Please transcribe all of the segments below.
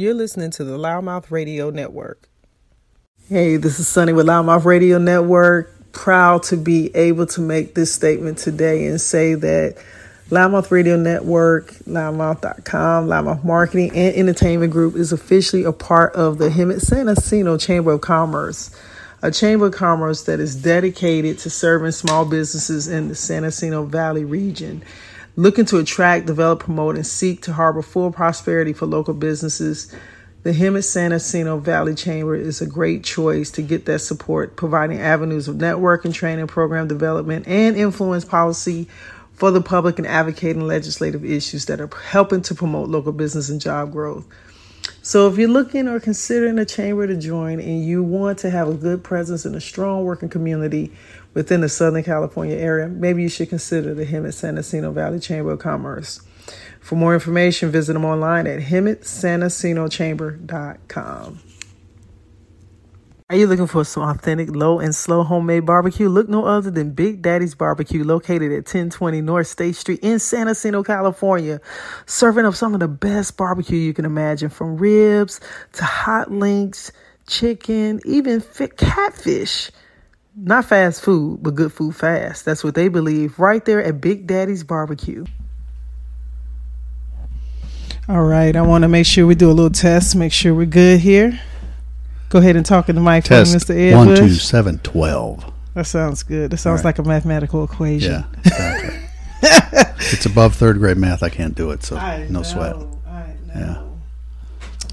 You're listening to the LouddMouth Radio Network. Hey, this is Sunny with LouddMouth Radio Network. Proud to be able to make this statement today and say that LouddMouth Radio Network, louddmouth.com, LouddMouth Marketing and Entertainment Group is officially a part of the Hemet San Jacinto Chamber of Commerce, a chamber of commerce that is dedicated to serving small businesses in the San Jacinto Valley region. Looking to attract, develop, promote, and seek to harbor full prosperity for local businesses, the Hemet San Jacinto Valley Chamber is a great choice to get that support, providing avenues of networking, training, program development, and influence policy for the public and advocating legislative issues that are helping to promote local business and job growth. So, if you're looking or considering a chamber to join and you want to have a good presence in a strong working community within the Southern California area, maybe you should consider the Hemet San Jacinto Valley Chamber of Commerce. For more information, visit them online at hemetsantjacinto.chamber.com. Are you looking for some authentic, low and slow homemade barbecue? Look no other than Big Daddy's Barbecue, located at 1020 North State Street in San Jacinto, California. Serving up some of the best barbecue you can imagine, from ribs to hot links, chicken, even fit catfish. Not fast food, but good food fast. That's what they believe right there at Big Daddy's Barbecue. All right, I want to make sure we do a little test, make sure we're good here. Go ahead and talk in the mic Test for me, Mr. Ed one, Bush. two, seven, twelve. That sounds good. That sounds Right. like a mathematical equation. Yeah, exactly. it's above third grade math. I can't do it, so I no know, sweat. I know. Yeah.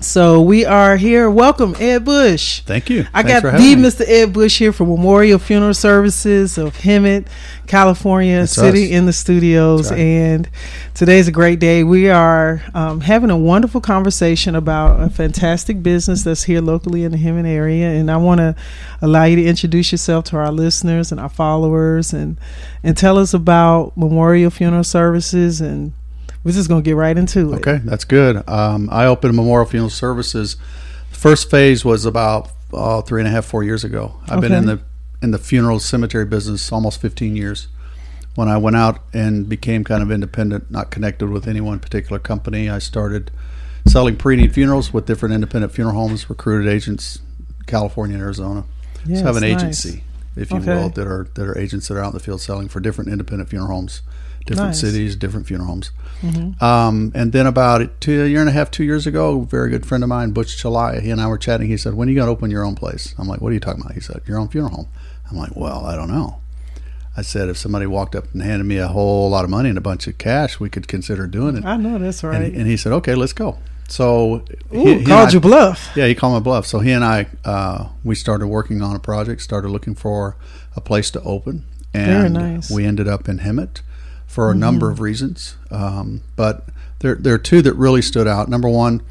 So we are here. Welcome, Ed Bush. Thank you. I Thanks got the me. Mr. Ed Bush here from Memorial Funeral Services of Hemet, California That's City us. in the studios. Right. And today's a great day. We are um, having a wonderful conversation about a fantastic business that's here locally in the Hemet area. And I want to allow you to introduce yourself to our listeners and our followers and, and tell us about Memorial Funeral Services. And we're just going to get right into it. Okay, that's good. Um, I opened Memorial Funeral Services. First phase was about uh, three and a half, four years ago. I've been in the in the funeral cemetery business almost 15 years. When I went out and became kind of independent, not connected with any one particular company, I started selling pre-need funerals with different independent funeral homes, recruited agents, California and Arizona. Yes, so I have an nice. agency, if you Okay. will, that are that are agents that are out in the field selling for different independent funeral homes, different Nice. Mm-hmm. cities, different funeral homes. Um, and then about two, a year and a half, two years ago, a very good friend of mine, Butch Chalaya, he and I were chatting. He said, "When are you going to open your own place?" I'm like, "What are you talking about?" He said, "Your own funeral home." I'm like, "Well, I don't know." I said, "If somebody walked up and handed me a whole lot of money and a bunch of cash, we could consider doing it." I know that's And, right. he, and he said, "Okay, let's go." So Ooh, he- he called I- you bluff. yeah, he called my bluff. So he and I, uh, we started working on a project, started looking for a place to open, Very and nice. Mm-hmm. we ended up in Hemet for a number of reasons. Um, but there, there are two that really stood out. Number one,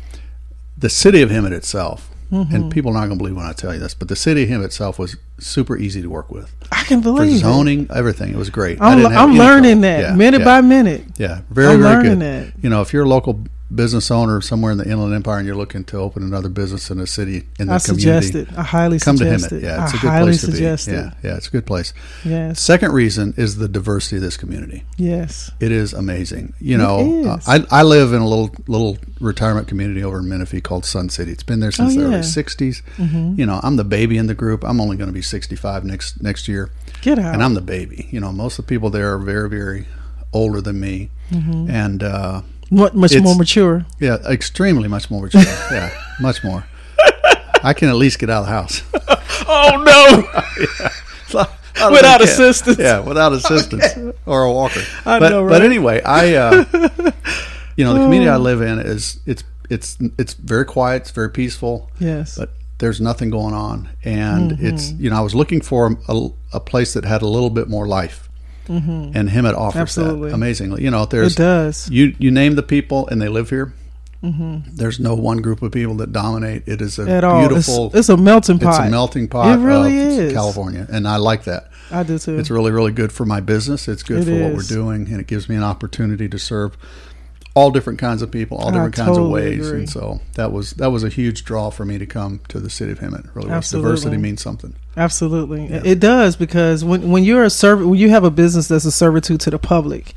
the city of Hemet itself, Mm-hmm. and people are not going to believe when I tell you this, but the city of Hemet itself was super easy to work with I can for believe it. zoning, everything. It was great. I I'm, didn't have I'm learning trouble. that Yeah, minute yeah. by minute. Yeah, very, I'm very learning good. that. You know, if you're a local business owner somewhere in the Inland Empire and you're looking to open another business in a city in the community. I community, suggest it. I highly come to suggest Hemet. it. Yeah, it's I a good place to suggest be. it. Yeah, yeah, it's a good place. Yes. Second reason is the diversity of this community. Yes. It is amazing. You know, uh. I, I live in a little little retirement community over in Menifee called Sun City. It's been there since Oh, the yeah. early '60s. You know, I'm the baby in the group. I'm only going to be 65 next next year, Get out. and I'm the baby. You know, most of the people there are very very older than me, and uh, Mu- much it's- more mature. yeah, extremely much more mature. yeah, much more. I can at least get out of the house. Oh no! Other Without assistance. Yeah, without assistance or a walker. I but know, but anyway, I uh, you know the community I live in is it's it's it's very quiet, it's very peaceful, yes. but there's nothing going on, and Mm-hmm. it's you know I was looking for a, a place that had a little bit more life, and Hemet offers Mm-hmm. Absolutely. that amazingly. You know, there's it does. you you name the people and they live here. There's no one group of people that dominate. It is a Mm-hmm. At all. beautiful. It's, it's a melting pot. it's a melting pot It really of is. California, and I like that. I do too. It's really, really good for my business. It's good It for what we're doing, and it gives me an opportunity to serve all different kinds of people, all different kinds of ways. agree. And so that was that was a huge draw for me to come to the city of Hemet. Really, was. Absolutely. diversity means something. Absolutely, it does because when when you're a serv- when you have a business that's a servitude to the public,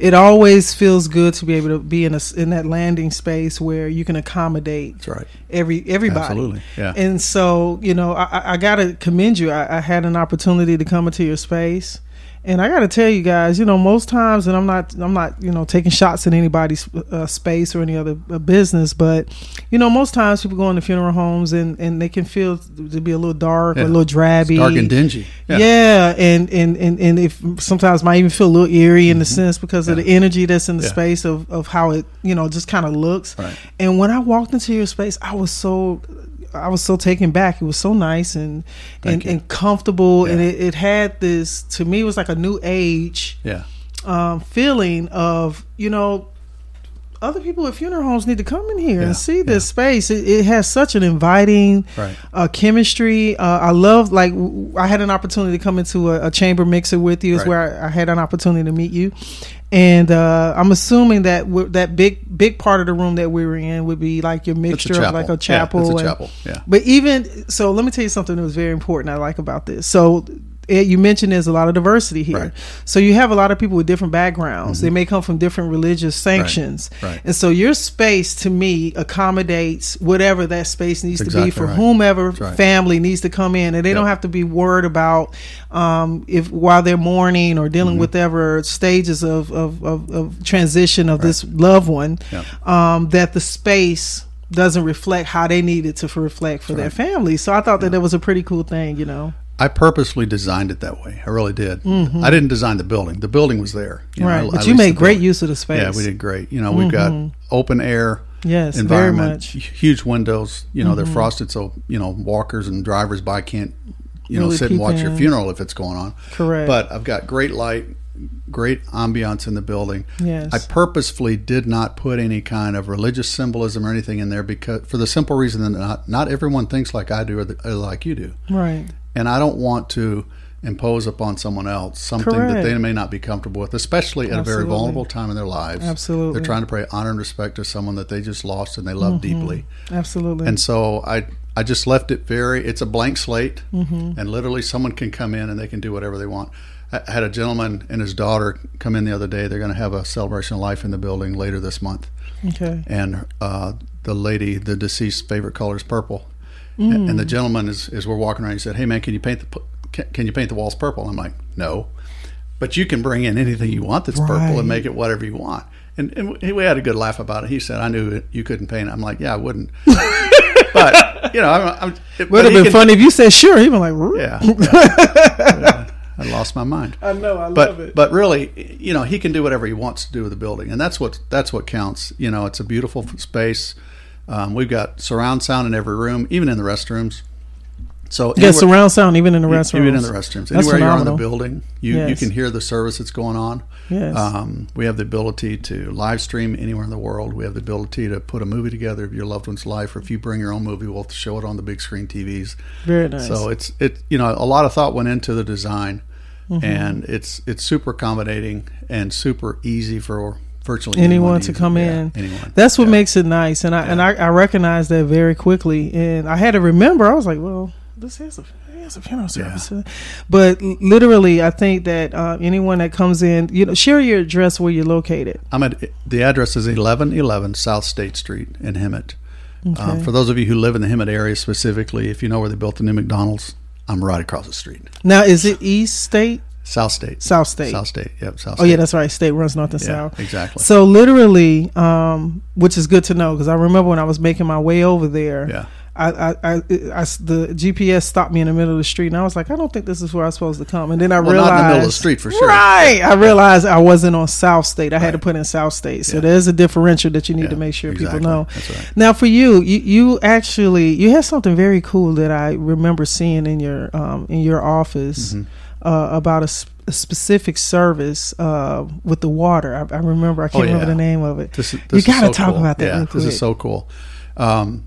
it always feels good to be able to be in a in that landing space where you can accommodate That's right. every everybody. Absolutely, yeah. And so, you know, I, I- I got to commend you. I, I had an opportunity to come into your space, and I got to tell you guys, you know, most times, and I'm not, I'm not, you know, taking shots in anybody's uh, space or any other uh, business, but you know, most times people go into funeral homes and and they can feel to be a little dark or a little drabby, It's dark and dingy. yeah. and, and and and if sometimes might even feel a little eerie in the sense because of Mm-hmm. The energy that's in the Yeah. space of of how it you know just kind of looks. Right. And when I walked into your space, I was so I was so taken back. It was so nice and and, and comfortable, and it, it had this to me it was like a new age Yeah. um, feeling of you know other people at funeral homes need to come in here Yeah, and see this space. It, it has such an inviting Right. uh, chemistry. Uh, I love like w- I had an opportunity to come into a, a chamber mixer with you. Is Right. where I, I had an opportunity to meet you, and uh, I'm assuming that we that big big part of the room that we were in would be like your mixture of like a chapel. Yeah, it's a and- chapel. Yeah. but even so, let me tell you something that was very important. I like about this. So. Ed, you mentioned there's a lot of diversity here. Right. So you have a lot of people with different backgrounds. They may come from different religious sanctions. Right. And so your space to me accommodates whatever that space needs to be for right. whomever right. family needs to come in. And they don't have to be worried about um, if while they're mourning or dealing Mm-hmm. with whatever stages of, of, of, of transition of this loved one, Yep. um, that the space doesn't reflect how they need it to reflect for their family. So I thought that that was a pretty cool thing, you know. I purposely designed it that way. I really did. I didn't design the building. The building was there. You know, Mm-hmm. right. I- I but you made great building. use of the space. Yeah, we did great. You know, we've got open air Yes, very environment, much. Mm-hmm. huge windows. You know, they're frosted so you know walkers and drivers by can't you know Really sit and watch peek your funeral if it's going on. Correct. But I've got great light, great ambiance in the building. Yes. I purposefully did not put any kind of religious symbolism or anything in there because for the simple reason that not not everyone thinks like I do or, the, or like you do Right. And I don't want to impose upon someone else something that they may not be comfortable with, especially at a very vulnerable time in their lives. Absolutely. they're trying to pay honor and respect to someone that they just lost and they love Mm-hmm. deeply. Absolutely. And so I, I just left it very. It's a blank slate, Mm-hmm. and literally someone can come in and they can do whatever they want. I had a gentleman and his daughter come in the other day. They're going to have a celebration of life in the building later this month okay. and uh, the lady, the deceased favorite color is purple. Mm. And, the gentleman, is, as we're walking around, he said, "Hey man, can you paint the can, can you paint the walls purple?" I'm like, "No, but you can bring in anything you want that's purple and make it whatever you want." And, and we had a good laugh about it. He said, "I knew it, you couldn't paint." it." I'm like, "Yeah, I wouldn't." but you know, I'm, I'm, it, Would have been can- funny if you said sure. He'd been like. Yeah, yeah. Yeah. I lost my mind I know. I but love it. but really, you know, he can do whatever he wants to do with the building, and that's what that's what counts. You know, it's a beautiful space. Um, we've got surround sound in every room, even in the restrooms. So yeah, surround sound even in the restrooms. even in the restrooms, That's anywhere you're on the building, you you can hear the service that's going on. Yes. Um, we have the ability to live stream anywhere in the world. We have the ability to put a movie together of your loved one's life, or if you bring your own movie, we'll show it on the big screen TVs. Very nice. So it's it you know a lot of thought went into the design, Mm-hmm. and it's it's super accommodating and super easy for virtually anyone to come Yeah, in. Anyone. That's what Yeah. makes it nice, and I and I, I recognize that very quickly. And I had to remember. I was like, well, this is a it's a funeral Yeah. service, but literally, I think that uh, anyone that comes in, you know, share your address where you're located. I'm at the address is 1111 South State Street in Hemet. Um, for those of you who live in the Hemet area specifically, if you know where they built the new McDonald's, I'm right across the street. Now, is it East State, South State. South State? South State. Yep. South Oh State. yeah, that's right. State runs north and Yeah, south. exactly. So literally, um, which is good to know because I remember when I was making my way over there. Yeah. I, I, I, I, the GPS stopped me in the middle of the street, and I was like, I don't think this is where I'm supposed to come. And then I Well, realized, not in the middle of the street for sure. right? I realized I wasn't on South State. I had to put in South State. So Yeah. there's a differential that you need Yeah, to make sure exactly. people know. That's right. Now, for you, you, you actually you had something very cool that I remember seeing in your um, in your office Mm-hmm. Uh, about a, sp- a specific service uh, with the water. I, I remember. I can't Oh, remember the name of it. This, is- you this is got to so talk cool. about that. Yeah, this is so cool. Um,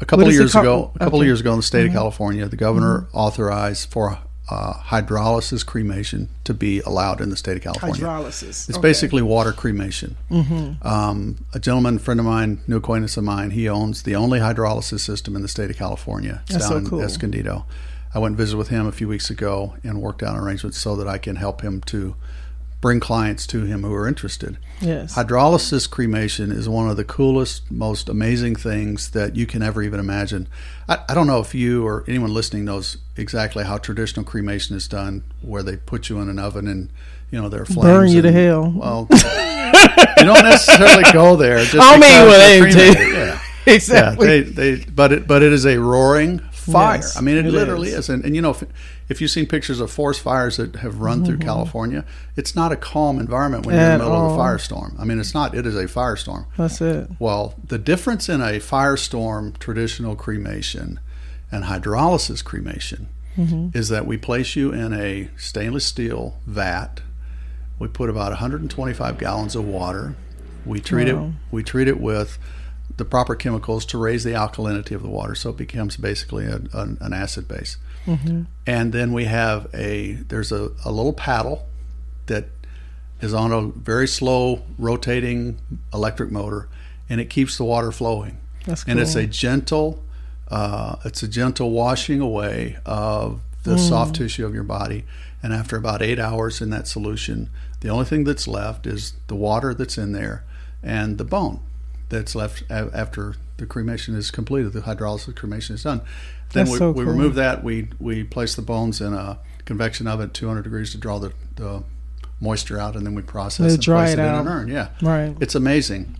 a couple of years ago, a couple Okay. Mm-hmm. of years ago in the state of California, the governor authorized for uh, hydrolysis cremation to be allowed in the state of California. hydrolysis. It's Okay. Mm-hmm. basically water cremation. Um, a gentleman, friend of mine, new acquaintance of mine, he owns the only hydrolysis system in the state of California. It's That's so down cool. in Escondido. I went and visited with him a few weeks ago and worked out arrangements so that I can help him to bring clients to him who are interested. Yes. Hydrolysis cremation is one of the coolest, most amazing things that you can ever even imagine. I, I, don't know if you or anyone listening knows exactly how traditional cremation is done, where they put you in an oven and you know there are flames. Burn you and, to hell. Well, you don't necessarily go there. Just I mean, well, they, yeah. exactly. Yeah, they, they, but it, but it is a roaring fire. Yes, I mean, it, it literally is. is. And, and you know, if, if you've seen pictures of forest fires that have run through mm-hmm. California, it's not a calm environment when you're in the middle of a firestorm. I mean, it's not. It is a firestorm. That's it. Well, the difference in a firestorm traditional cremation and hydrolysis cremation mm-hmm. is that we place you in a stainless steel vat. We put about 125 gallons of water. We treat it. We treat it with the proper chemicals to raise the alkalinity of the water, so it becomes basically a, an, an acid base. And then we have a there's a, a little paddle that is on a very slow rotating electric motor, and it keeps the water flowing. That's And it's a gentle, uh, it's a gentle washing away of the soft tissue of your body. And after about eight hours in that solution, the only thing that's left is the water that's in there and the bone that's left after the cremation is completed. The hydrolysis cremation is done. Then That's we, so we remove that. We we place the bones in a convection oven at 200 degrees to draw the, the moisture out, and then we process They and dry place it it, in out. an urn. Yeah, Right. it's amazing.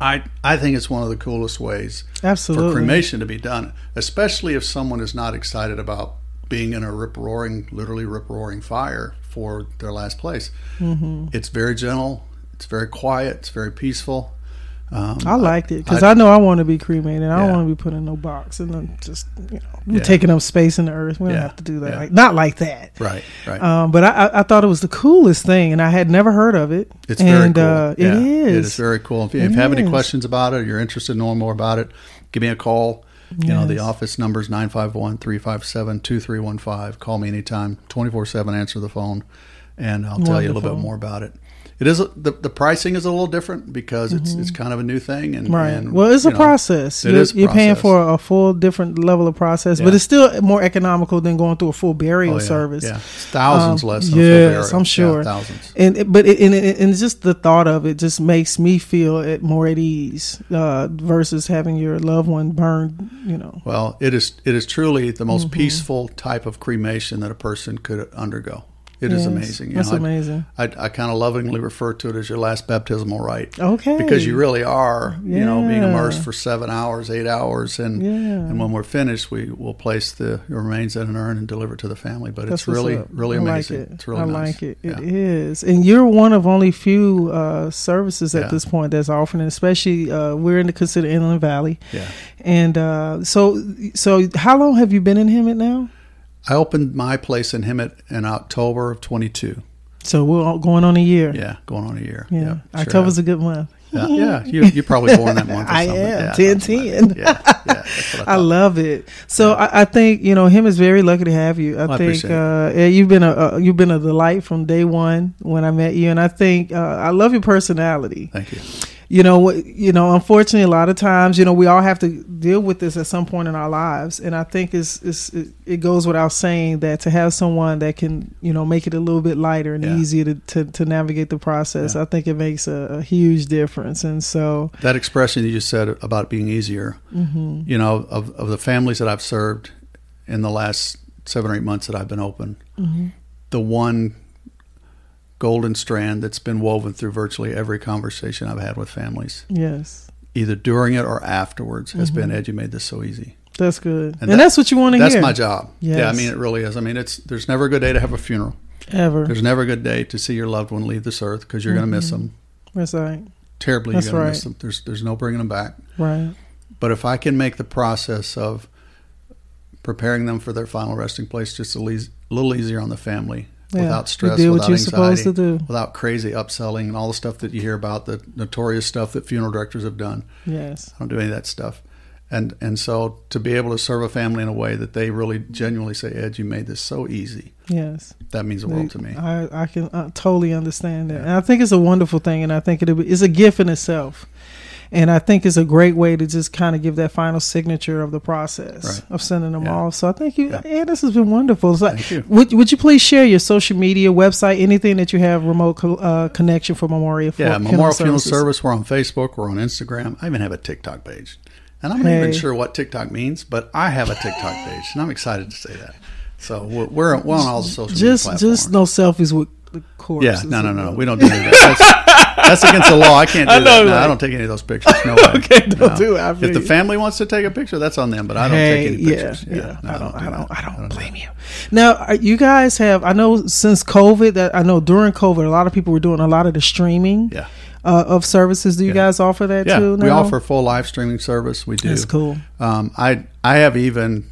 I I think it's one of the coolest ways Absolutely. for cremation to be done, especially if someone is not excited about being in a rip roaring, literally rip roaring fire for their last place. Mm-hmm. It's very gentle. It's very quiet. It's very peaceful. Um, I liked it because I- I, know I want to be cremated. I don't want to be put in no box and then just you know Yeah. taking up space in the earth. We don't Yeah. have to do that. Yeah. Like, not like that. right, right. Um, but I, I, thought it was the coolest thing, and I had never heard of it. It's and, very cool. Uh, yeah, It is. It is very cool. If you, if you have any questions about it, or you're interested in knowing more about it, give me a call. You know, the office number is 951 357 2315. Call me anytime, 24 7, answer the phone, and I'll tell you a little bit more about it. It is the the pricing is a little different because it's it's kind of a new thing and Mm-hmm. Right. and, well, it's a know, process. it you're, is a you're paying for a full different level of process, but it's still more economical than going through a full burial Oh, yeah, service. Yeah, it's thousands Um, less. Than a full yes, burial. I'm Yeah, sure. thousands. And it- but it, and, it- and just the thought of it just makes me feel at more at ease uh, versus having your loved one burned. You know, Well, it is it is truly the most Mm-hmm. peaceful type of cremation that a person could undergo. It is Yes, amazing. You That's know, amazing. I, I kind of lovingly refer to it as your last baptismal rite. Okay. Because you really are, you know, being immersed for seven hours, eight hours, and Yeah. and when we're finished, we will place the remains in an urn and deliver it to the family. But That's it's really, up. really I amazing. Like it. It's really I nice. like it. It Yeah. is, and you're one of only few uh, services at Yeah. this point that's offering, it, especially uh, we're in the considered Inland Valley, Yeah. and uh, so so how long have you been in Hemet now? I opened my place in Hemet in October of 22. So we're all going on a year. Yeah, going on a year. Yeah, sure October's have. a good month. Yeah, yeah. You you probably born that month. Or I something. am. Yeah, 10, 10. Yeah, yeah. I, I love it. So I, I think you know him is very lucky to have you. I Well, I think appreciate uh, yeah, you've been a, a you've been a delight from day one when I met you, and I think uh, I love your personality. Thank you. You know, what- you know. Unfortunately, a lot of times, you know, we all have to deal with this at some point in our lives, and I think it's, it's it, it goes without saying that to have someone that can you know make it a little bit lighter and Yeah. easier to, to to navigate the process, Yeah. I think it makes a, a huge difference. And so, That expression you just said about being easier, mm-hmm. you know, of, of the families that I've served in the last seven or eight months that I've been open, Mm-hmm. the one golden strand that's been woven through virtually every conversation I've had with families, yes, either during it or afterwards, has been Ed, you made this so easy. that's good, and, And that- that's what you want to hear. That's my job. Yeah, I mean, it really is. I mean, it's there's never a good day to have a funeral. ever. There's never a good day to see your loved one leave this earth because you're going to miss Mm-hmm. them That's right, terribly. That's you're going right. to miss them. There's there's no bringing them back. right. But if I can make the process of preparing them for their final resting place just a little easier on the family, Yeah, without you stress, do what without you're anxiety, supposed to do. without crazy upselling and all the stuff that you hear about, the notorious stuff that funeral directors have done. Yes, I don't do any of that stuff. And and so to be able to serve a family in a way that they really genuinely say, Ed, you made this so easy. yes. That means the world to me. I, I can uh, totally understand that, and I think it's a wonderful thing, and I think it is a gift in itself. And I think it's a great way to just kind of give that final signature of the process Right. of sending them Yeah. off. So I think you, Yeah. yeah, this has been wonderful. So Thank you. Would would you please share your social media, website, anything that you have remote co- uh, connection for Memorial? Yeah, Funeral Memorial Funeral? Service. We're on Facebook. We're on Instagram. I even have a TikTok page, and I'm not even sure what TikTok means, but I have a TikTok page, and I'm excited to say that. So we're we're, we're on all the social Just media just no selfies with the corpses. yeah, no, no, no, we don't do that. That's, that's against the law. I can't do I know, that. No, right. I don't take any of those pictures. No way. Okay, don't No. do it. If the family wants to take a picture, that's on them. But I don't Hey, take any yeah, pictures. yeah. no, I don't, I do don't, that. I don't do blame that. you. Now, you guys have. I know since COVID that I know during COVID, a lot of people were doing a lot of the streaming Yeah. uh, of services. Do you Yeah. guys offer that Yeah, too? we offer full live streaming service. We do. That's cool. Um, I I have even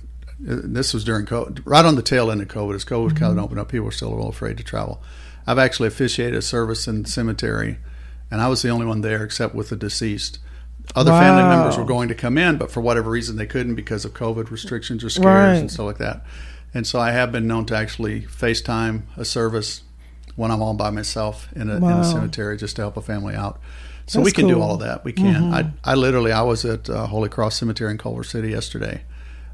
uh, this was during COVID, right on the tail end of COVID. As COVID Mm-hmm. kind of opened up, people were still a little afraid to travel. I've actually officiated a service in the cemetery, and I was the only one there except with the deceased. Other family members were going to come in, but for whatever reason they couldn't because of COVID restrictions or scares Right. and stuff like that. And so I have been known to actually FaceTime a service when I'm all by myself in a, in a cemetery just to help a family out. So That's we can do cool. Mm-hmm. all of that. We can. I, I literally, I was at uh, Holy Cross Cemetery in Culver City yesterday.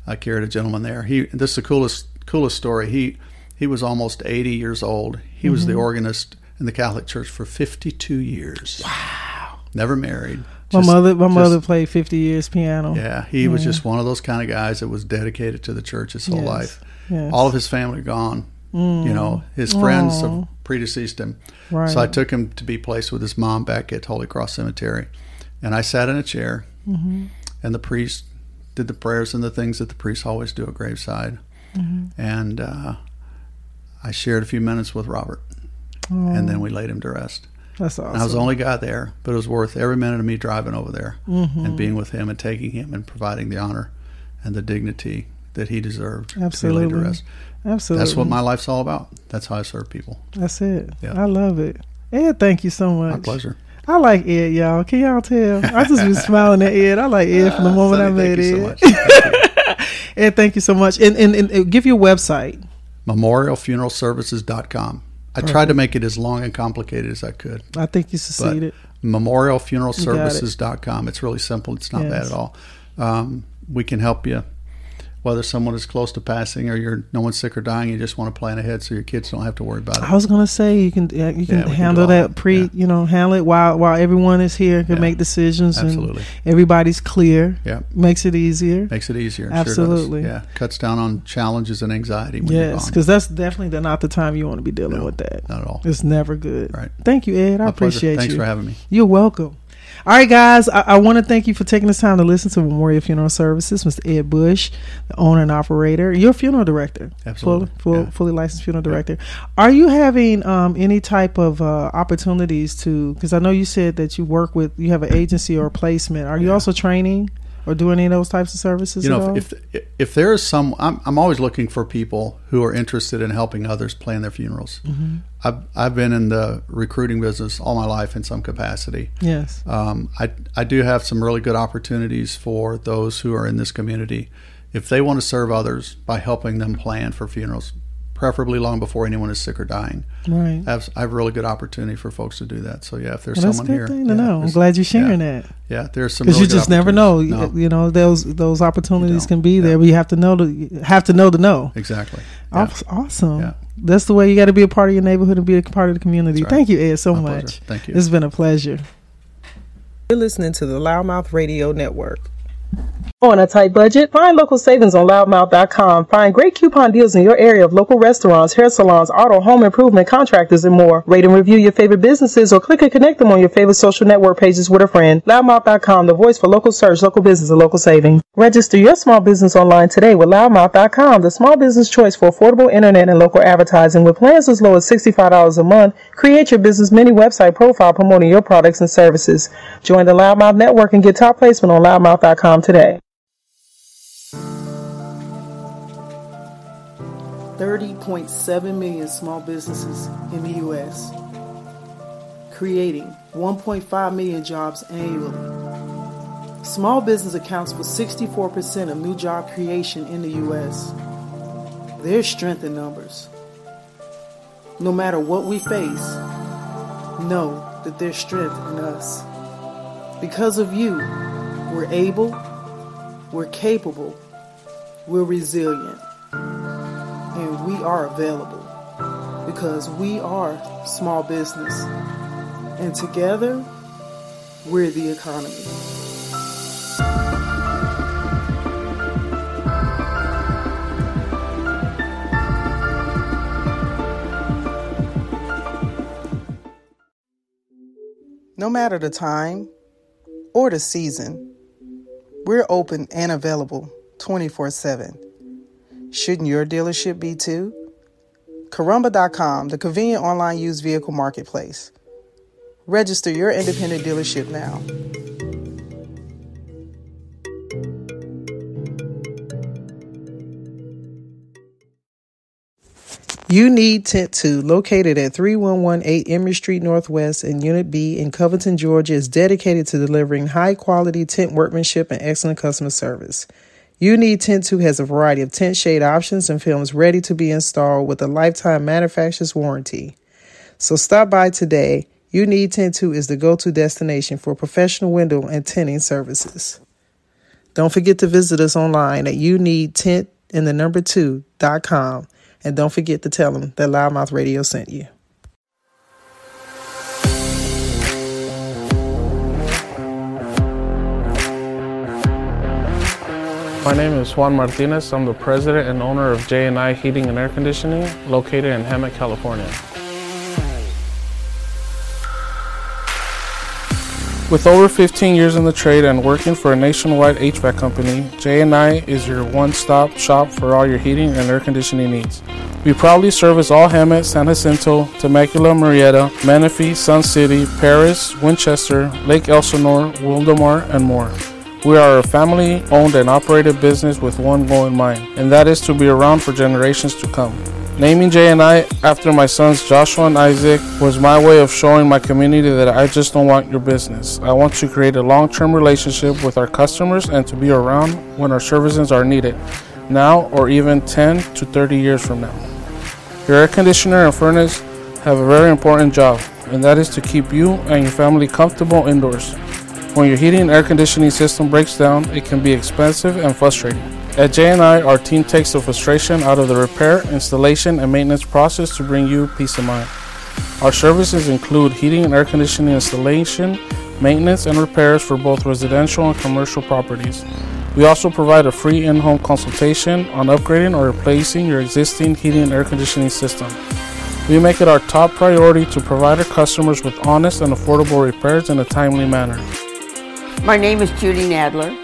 I carried a gentleman there. He, this is the coolest, coolest story. He, he was almost 80 years old. He was Mm-hmm. the organist in the Catholic Church for 52 years. Wow. Never married. My Just- mother, my just- mother played fifty years piano. Yeah, he was just one of those kind of guys that was dedicated to the church his whole Yes, life. yes. All of his family gone. You know, his friends Aw. have predeceased him. Right. So I took him to be placed with his mom back at Holy Cross Cemetery, and I sat in a chair, Mm-hmm. and the priest did the prayers and the things that the priests always do at graveside, Mm-hmm. and uh, I shared a few minutes with Robert, and then we laid him to rest. That's awesome. And I was the only guy there, but it was worth every minute of me driving over there Mm-hmm. and being with him and taking him and providing the honor and the dignity that he deserved to be laid Absolutely. to rest. Absolutely. That's what my life's all about. That's how I serve people. That's it. Yeah. I love it. Ed, thank you so much. My pleasure. I like Ed, y'all. Can y'all tell? I just been smiling at Ed. I like Ed from the moment I met thank you so Ed. much. Thank. Ed, thank you so much. And, and, and give your website. MemorialFuneralServices.com. I tried to make it as long and complicated as I could. I think you succeeded. memorialfuneralservices.com. It's really simple. It's not bad at all. Um, we can help you whether someone is close to passing or you're no one's sick or dying. You just want to plan ahead so your kids don't have to worry about it. I was gonna say you can uh, you can Yeah, we can handle that pre Yeah. you know handle it while while everyone is here can Yeah. make decisions Absolutely. and everybody's clear. Yeah. makes it easier. Makes it easier. Sure Absolutely. does. Yeah. Cuts down on challenges and anxiety when Yes, because that's definitely not the time you want to be dealing No, with that. Not at all. It's never good. Right. Thank you, Ed. I My pleasure. appreciate Thanks you. for having me. You're welcome. All right, guys. I, I want to thank you for taking this time to listen to Memorial Funeral Services, Mr. Ed Bush, the owner and operator. You're a funeral director, Absolutely. full, full, Yeah. fully licensed funeral director. Are you having um, any type of uh, opportunities to? Because I know you said that you work with, you have an agency or a placement. Are you Yeah. also training or doing any of those types of services? You know, if if, if there is some, I'm, I'm always looking for people who are interested in helping others plan their funerals. Mm-hmm. I've I've been in the recruiting business all my life in some capacity. yes, Um, I I do have some really good opportunities for those who are in this community, if they want to serve others by helping them plan for funerals, preferably long before anyone is sick or dying. right. I have, I have a really good opportunity for folks to do that. So yeah, if there's Well, someone here, thing yeah, know. I'm glad you're sharing yeah, that. Yeah, there's some because you really good just never know. No, You know those those opportunities can be Yeah. there, but you have to know to have to know to know. exactly. Yeah. Awesome. Yeah. That's the way you got to be a part of your neighborhood and be a part of the community. Right. Thank you, Ed, so My much. pleasure. Thank you. It's been a pleasure. You're listening to the LouddMouth Radio Network. On a tight budget, find local savings on louddmouth.com. Find great coupon deals in your area of local restaurants, hair salons, auto, home improvement, contractors, and more. Rate and review your favorite businesses or click and connect them on your favorite social network pages with a friend. LouddMouth.com, the voice for local search, local business, and local savings. Register your small business online today with louddmouth.com, the small business choice for affordable internet and local advertising with plans as low as $65 a month. Create your business mini website profile promoting your products and services. Join the LouddMouth network and get top placement on louddmouth.com today. 30.7 million small businesses in the U.S., creating 1.5 million jobs annually. Small business accounts for 64% of new job creation in the U.S. There's strength in numbers. No matter what we face, know that there's strength in us. Because of you, we're able, we're capable, we're resilient, and we are available because we are small business. And together, we're the economy. No matter the time or the season, we're open and available 24 7. Shouldn't your dealership be too? Carumba.com, the convenient online used vehicle marketplace. Register your independent dealership now. You need Tint 2, located at 3118 Emory Street Northwest in Unit B in Covington, Georgia, is dedicated to delivering high quality tint workmanship and excellent customer service. You Need Tint 2 has a variety of tint shade options and films ready to be installed with a lifetime manufacturer's warranty. So stop by today. You Need Tint 2 is the go to destination for professional window and tinting services. Don't forget to visit us online at you need tint in the number 2.com and don't forget to tell them that LouddMouth Radio sent you. My name is Juan Martinez. I'm the president and owner of J&I Heating and Air Conditioning located in Hemet, California. With over 15 years in the trade and working for a nationwide HVAC company, J&I is your one-stop shop for all your heating and air conditioning needs. We proudly service all Hemet, San Jacinto, Temecula, Murrieta, Menifee, Sun City, Perris, Winchester, Lake Elsinore, Wildomar, and more. We are a family owned and operated business with one goal in mind, and that is to be around for generations to come. Naming J&I after my sons Joshua and Isaac was my way of showing my community that I just don't want your business. I want to create a long term relationship with our customers and to be around when our services are needed, now or even 10 to 30 years from now. Your air conditioner and furnace have a very important job, and that is to keep you and your family comfortable indoors. When your heating and air conditioning system breaks down, it can be expensive and frustrating. At J&I, our team takes the frustration out of the repair, installation, and maintenance process to bring you peace of mind. Our services include heating and air conditioning installation, maintenance, and repairs for both residential and commercial properties. We also provide a free in home consultation on upgrading or replacing your existing heating and air conditioning system. We make it our top priority to provide our customers with honest and affordable repairs in a timely manner. My name is Judy Nadler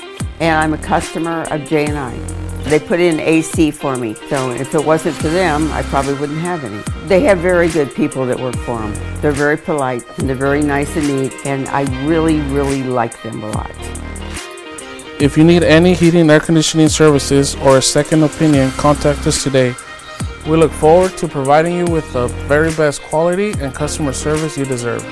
and I'm a customer of J&I. They put in AC for me, so if it wasn't for them, I probably wouldn't have any. They have very good people that work for them. They're very polite and they're very nice and neat, and I really, really like them a lot. If you need any heating and air conditioning services or a second opinion, contact us today. We look forward to providing you with the very best quality and customer service you deserve.